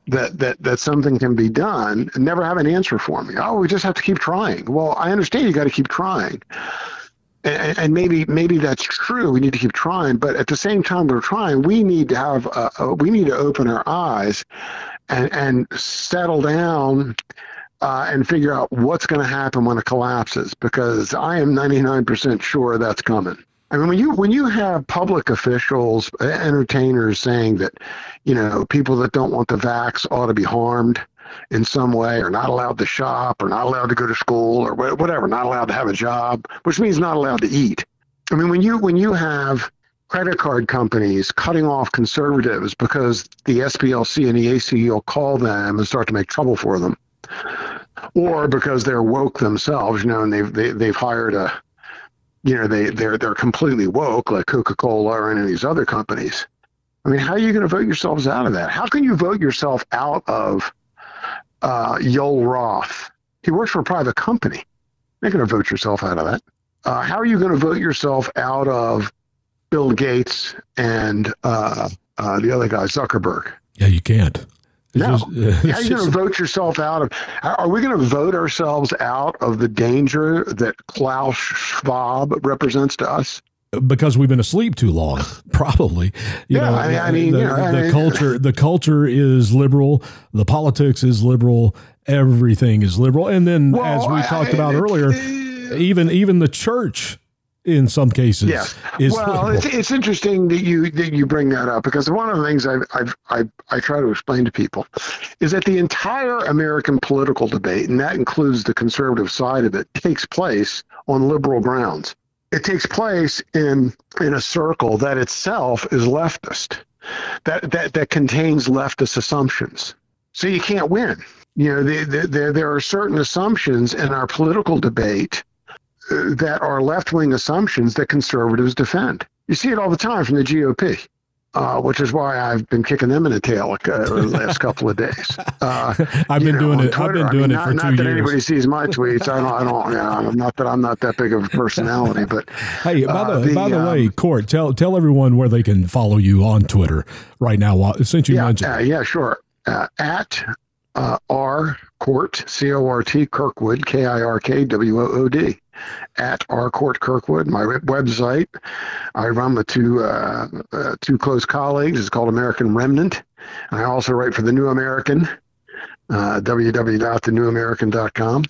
that that that something can be done never have an answer for me. Oh, we just have to keep trying. Well, I understand you got to keep trying. And, and, maybe maybe that's true. We need to keep trying, but at the same time we're trying, we need to have we need to open our eyes and and settle down uh, and figure out what's going to happen when it collapses because I am 99% sure that's coming. I mean, when you when you have public officials, entertainers saying that, you know, people that don't want the vax ought to be harmed in some way, or not allowed to shop, or not allowed to go to school, or whatever, not allowed to have a job, which means not allowed to eat. I mean, when you when you have credit card companies cutting off conservatives because the SPLC and the ACLU call them and start to make trouble for them or because they're woke themselves, you know, and they've they, have they have hired a, you know, they they're they're completely woke like Coca Cola or any of these other companies. I mean, how are you going to vote yourselves out of that? How can you vote yourself out of uh, Roth? He works for a private company. You're going to vote yourself out of that. Uh, how are you going to vote yourself out of Bill Gates and uh, uh, the other guy, Zuckerberg? Yeah, you can't. No. Just, uh, How are you going to vote yourself out of? Are we going to vote ourselves out of the danger that Klaus Schwab represents to us? Because we've been asleep too long, probably. You yeah, know, I mean, I mean the, you know, the I mean, culture, the culture is liberal, the politics is liberal, everything is liberal, and then well, as we I, talked about earlier, even even the church in some cases. Yeah. well, it's, it's, interesting that you that you bring that up because one of the things I've, I've, i I try to explain to people is that the entire American political debate, and that includes the conservative side of it, takes place on liberal grounds. It takes place in in a circle that itself is leftist, that that that contains leftist assumptions. So you can't win. You know, the, the, the, there are certain assumptions in our political debate that are left wing assumptions that conservatives defend. You see it all the time from the GOP. Uh, which is why I've been kicking them in the tail uh, the last couple of days. Uh, I've been know, doing it. Twitter, I've been doing I mean, it for not, two not that years. anybody sees my tweets. I don't. I don't. You know, not that I'm not that big of a personality, but hey, by the, uh, the by the um, way, Cort, tell tell everyone where they can follow you on Twitter right now. Since you yeah, mentioned, uh, yeah, sure. Uh, at R Cort C O R T Kirkwood K I R K W O O D at R Cort Kirkwood, my website. I run with two uh, uh, two close colleagues. It's called American Remnant. And I also write for the New American, uh, www.thenewamerican.com.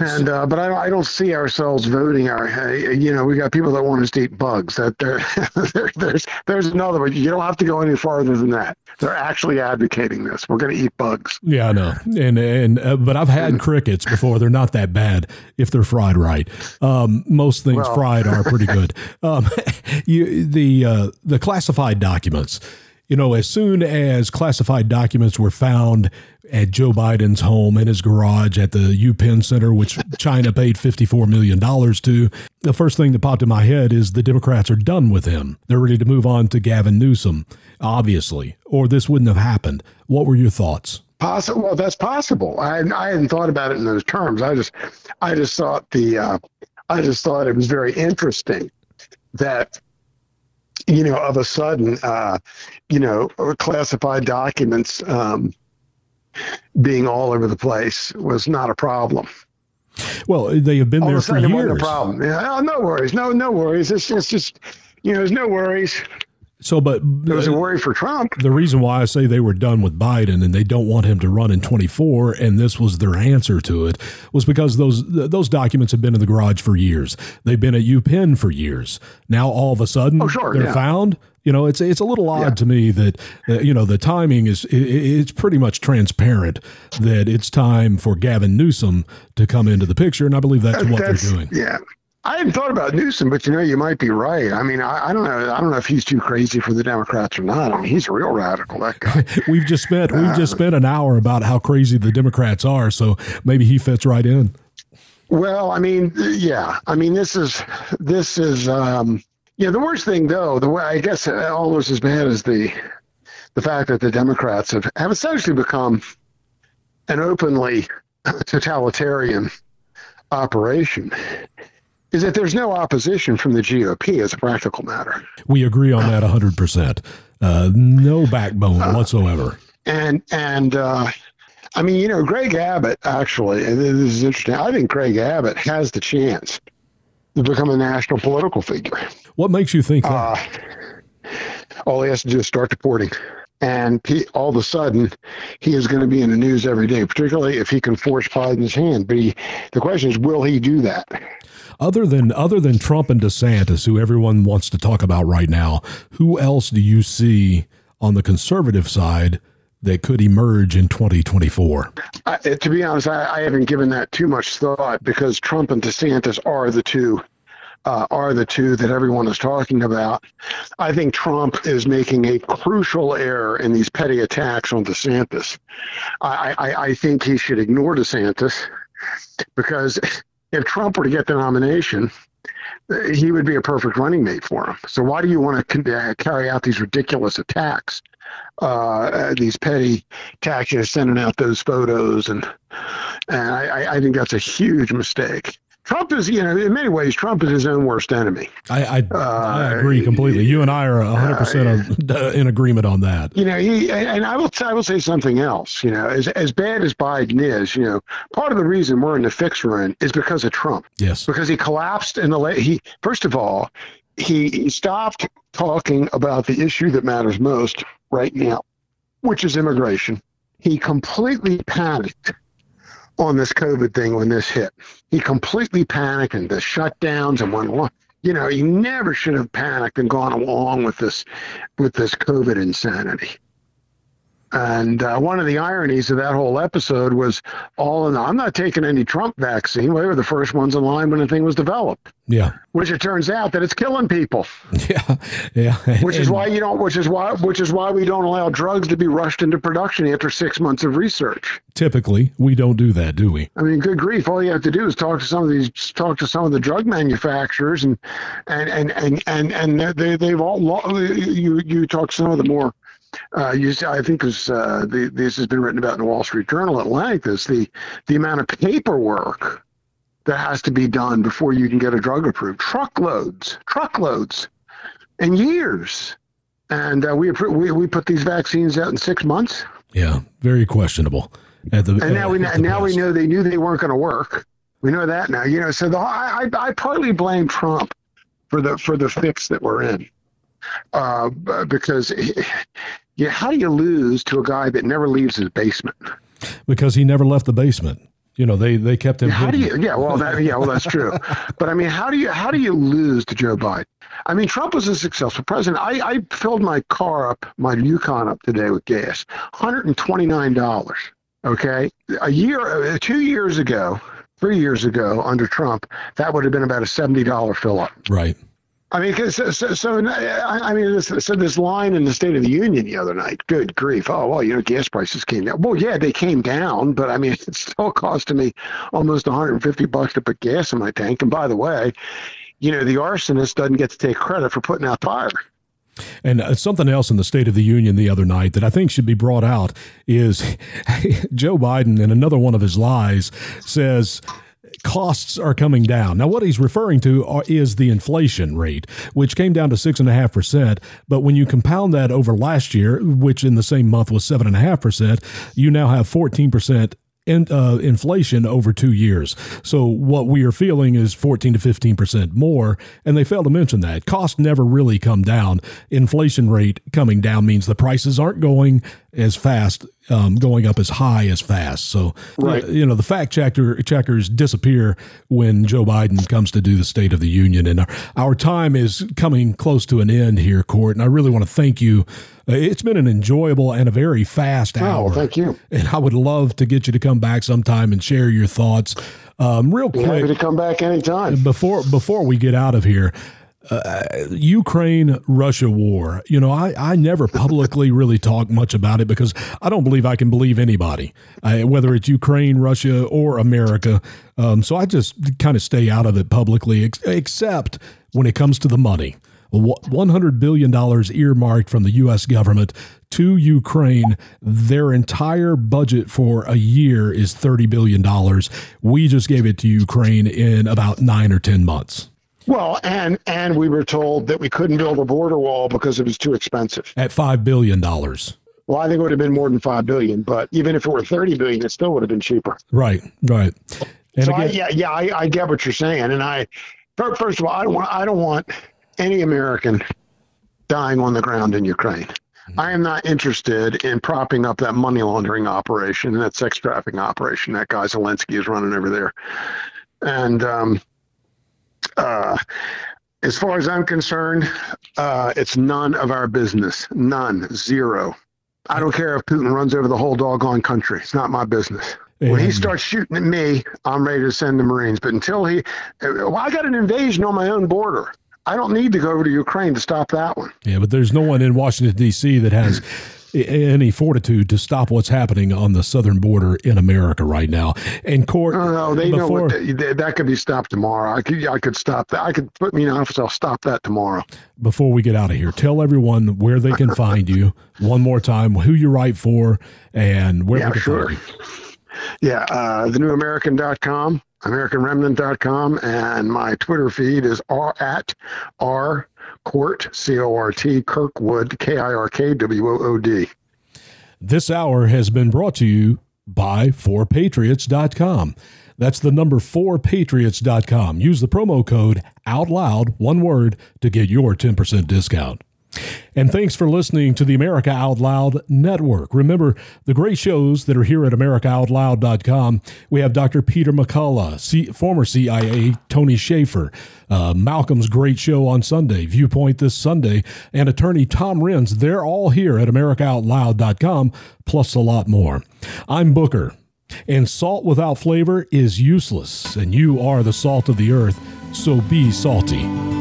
And uh, but I, I don't see ourselves voting. Our you know we got people that want us to eat bugs. That there, there there's there's another one. You don't have to go any farther than that. They're actually advocating this. We're going to eat bugs. Yeah, I know. And and uh, but I've had crickets before. They're not that bad if they're fried right. Um, most things well. fried are pretty good. Um, you the uh, the classified documents. You know, as soon as classified documents were found at Joe Biden's home in his garage at the UPenn Center, which China paid $54 million to. The first thing that popped in my head is the Democrats are done with him. They're ready to move on to Gavin Newsom, obviously, or this wouldn't have happened. What were your thoughts? Possible. Well, that's possible. I, I hadn't thought about it in those terms. I just, I just thought the, uh, I just thought it was very interesting that you know, of a sudden, uh, you know, classified documents um, being all over the place was not a problem. Well, they have been all there for years. It wasn't a problem. Yeah, oh, no worries. No, no worries. It's just, just, you know, there's no worries. So, but it was a worry for Trump. The reason why I say they were done with Biden and they don't want him to run in 24, and this was their answer to it, was because those those documents have been in the garage for years. They've been at UPenn for years. Now all of a sudden, oh, sure, they're yeah. found. You know, it's it's a little odd yeah. to me that uh, you know the timing is it, it's pretty much transparent that it's time for Gavin Newsom to come into the picture, and I believe that's, what that's, they're doing. Yeah, I hadn't thought about Newsom, but you know, you might be right. I mean, I, I, don't know. I don't know if he's too crazy for the Democrats or not. I mean, he's a real radical. That guy. we've just spent we've uh, just spent an hour about how crazy the Democrats are, so maybe he fits right in. Well, I mean, yeah. I mean, this is this is um, yeah. The worst thing, though, the way I guess almost as bad as the the fact that the Democrats have have essentially become an openly totalitarian operation is that there's no opposition from the GOP as a practical matter. We agree on that 100%. Uh, no backbone uh, whatsoever. And, and, uh, I mean, you know, Greg Abbott, actually, this is interesting. I think Greg Abbott has the chance to become a national political figure. What makes you think that? Uh, all he has to do is start deporting. And all of a sudden, he is going to be in the news every day, particularly if he can force Biden's hand. But he, the question is, will he do that? Other than other than Trump and DeSantis, who everyone wants to talk about right now, who else do you see on the conservative side that could emerge in 2024? Uh, to be honest, I, I, haven't given that too much thought because Trump and DeSantis are the two. Uh, are the two that everyone is talking about. I think Trump is making a crucial error in these petty attacks on DeSantis. I, I, I think he should ignore DeSantis because if Trump were to get the nomination, he would be a perfect running mate for him. So why do you want to uh, carry out these ridiculous attacks, uh, these petty attacks, sending out those photos, and and I, I think that's a huge mistake. Trump is, you know, in many ways, Trump is his own worst enemy. I I, uh, I agree completely. You and I are 100 uh, percent in agreement on that. You know, he and I will I will say something else. You know, as as bad as Biden is, you know, part of the reason we're in the fix we're in is because of Trump. Yes, because he collapsed in the late. He first of all, he, he stopped talking about the issue that matters most right now, which is immigration. He completely panicked on this COVID thing when this hit. He completely panicked and the shutdowns and went, you know, he never should have panicked and gone along with this with this COVID insanity. And uh, one of the ironies of that whole episode was all in. I'm not taking any Trump vaccine. We were the first ones in line when the thing was developed. Yeah. Which it turns out that it's killing people. Yeah. Yeah. Which is why you don't. Which is why. Which is why we don't allow drugs to be rushed into production after six months of research. Typically, we don't do that, do we? I mean, good grief! All you have to do is talk to some of these, talk to some of the drug manufacturers, and and and and and, and they they've all you you talk to some of the more uh, you, I think this, uh, the, this has been written about in the Wall Street Journal at length, is the, the amount of paperwork that has to be done before you can get a drug approved. Truckloads, truckloads, and years. And uh, we, we, we put these vaccines out in six months. Yeah, very questionable. At the, and now we now we know they knew they weren't going to work. We know that now. You know, so the I, I partly blame Trump for the for the fix that we're in, uh, because yeah, how do you lose to a guy that never leaves his basement? Because he never left the basement. You know, they they kept him. How hidden. do you? Yeah, well, that yeah, well, that's true. but I mean, how do you how do you lose to Joe Biden? I mean, Trump was a successful president. I, I filled my car up, my Yukon up today with gas, hundred and twenty nine dollars. Okay, a year, uh, two years ago, three years ago, under Trump, that would have been about a seventy dollar fill up. Right. I mean, so, so, so, I mean, this, so this line in the State of the Union the other night. Good grief! Oh well, you know, gas prices came down. Well, yeah, they came down, but I mean, it still costing me almost 150 bucks to put gas in my tank. And by the way, you know, the arsonist doesn't get to take credit for putting out fire. And uh, something else in the State of the Union the other night that I think should be brought out is Joe Biden, in another one of his lies, says costs are coming down. Now, what he's referring to are, is the inflation rate, which came down to 6.5%. But when you compound that over last year, which in the same month was 7.5%, you now have 14% in, uh, inflation over two years. So what we are feeling is 14 to 15 percent more, and they fail to mention that costs never really come down. Inflation rate coming down means the prices aren't going as fast, um, going up as high as fast. So right. you know the fact checker checkers disappear when Joe Biden comes to do the State of the Union, and our, our time is coming close to an end here, Cort. And I really want to thank you. Uh, it's been an enjoyable and a very fast Oh, hour. thank you. And I would love to get you to come back sometime and share your thoughts. Um, real Be happy quick, to come back anytime. before before we get out of here, uh, Ukraine Russia war. You know, I, I never publicly really talk much about it because I don't believe I can believe anybody, uh, whether it's Ukraine, Russia, or America. Um, so I just kind of stay out of it publicly, ex- except when it comes to the money. $100 billion earmarked from the U.S. government to Ukraine. Their entire budget for a year is $30 billion. We just gave it to Ukraine in about nine or 10 months. Well, and and we were told that we couldn't build a border wall because it was too expensive. At $5 billion. Well, I think it would have been more than five billion, but even if it were thirty billion, it still would have been cheaper. Right, right. And so I, again, yeah, yeah, I, I get what you're saying, and I first of all, I don't want I don't want any American dying on the ground in Ukraine. I am not interested in propping up that money laundering operation, that sex trafficking operation that guy Zelensky is running over there. And um, uh, as far as I'm concerned, uh, it's none of our business. None. Zero. I don't care if Putin runs over the whole doggone country. It's not my business. When he starts shooting at me, I'm ready to send the Marines. But until he, well, I got an invasion on my own border. I don't need to go over to Ukraine to stop that one. yeah, but there's no one in Washington, D.C. that has any fortitude to stop what's happening on the southern border in America right now. And Cort, No, no, they know before, what that, that could be stopped tomorrow. I could, I could stop that. I could put me in office. I'll stop that tomorrow. before we get out of here, tell everyone where they can find you one more time, who you write for, and where Yeah, they can sure. find you. Yeah, uh, thenewamerican.com, AmericanRemnant.com, and my Twitter feed is r at r Cort c o r t Kirkwood k i r k w o o d. This hour has been brought to you by 4patriots.com. That's the number 4patriots.com. Use the promo code OUTLOUD, one word, to get your 10% discount. And thanks for listening to the America Out Loud Network. Remember the great shows that are here at AmericaOutloud.com. We have Dr. Peter McCullough, C- former CIA Tony Shaffer, uh, Malcolm's great show on Sunday, Viewpoint this Sunday, and attorney Tom Renz. They're all here at AmericaOutloud.com, plus a lot more. I'm Booker, and salt without flavor is useless, and you are the salt of the earth, so be salty.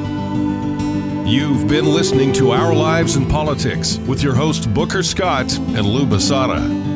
You've been listening to Our Lives and Politics with your host Booker Scott and Lou Basada.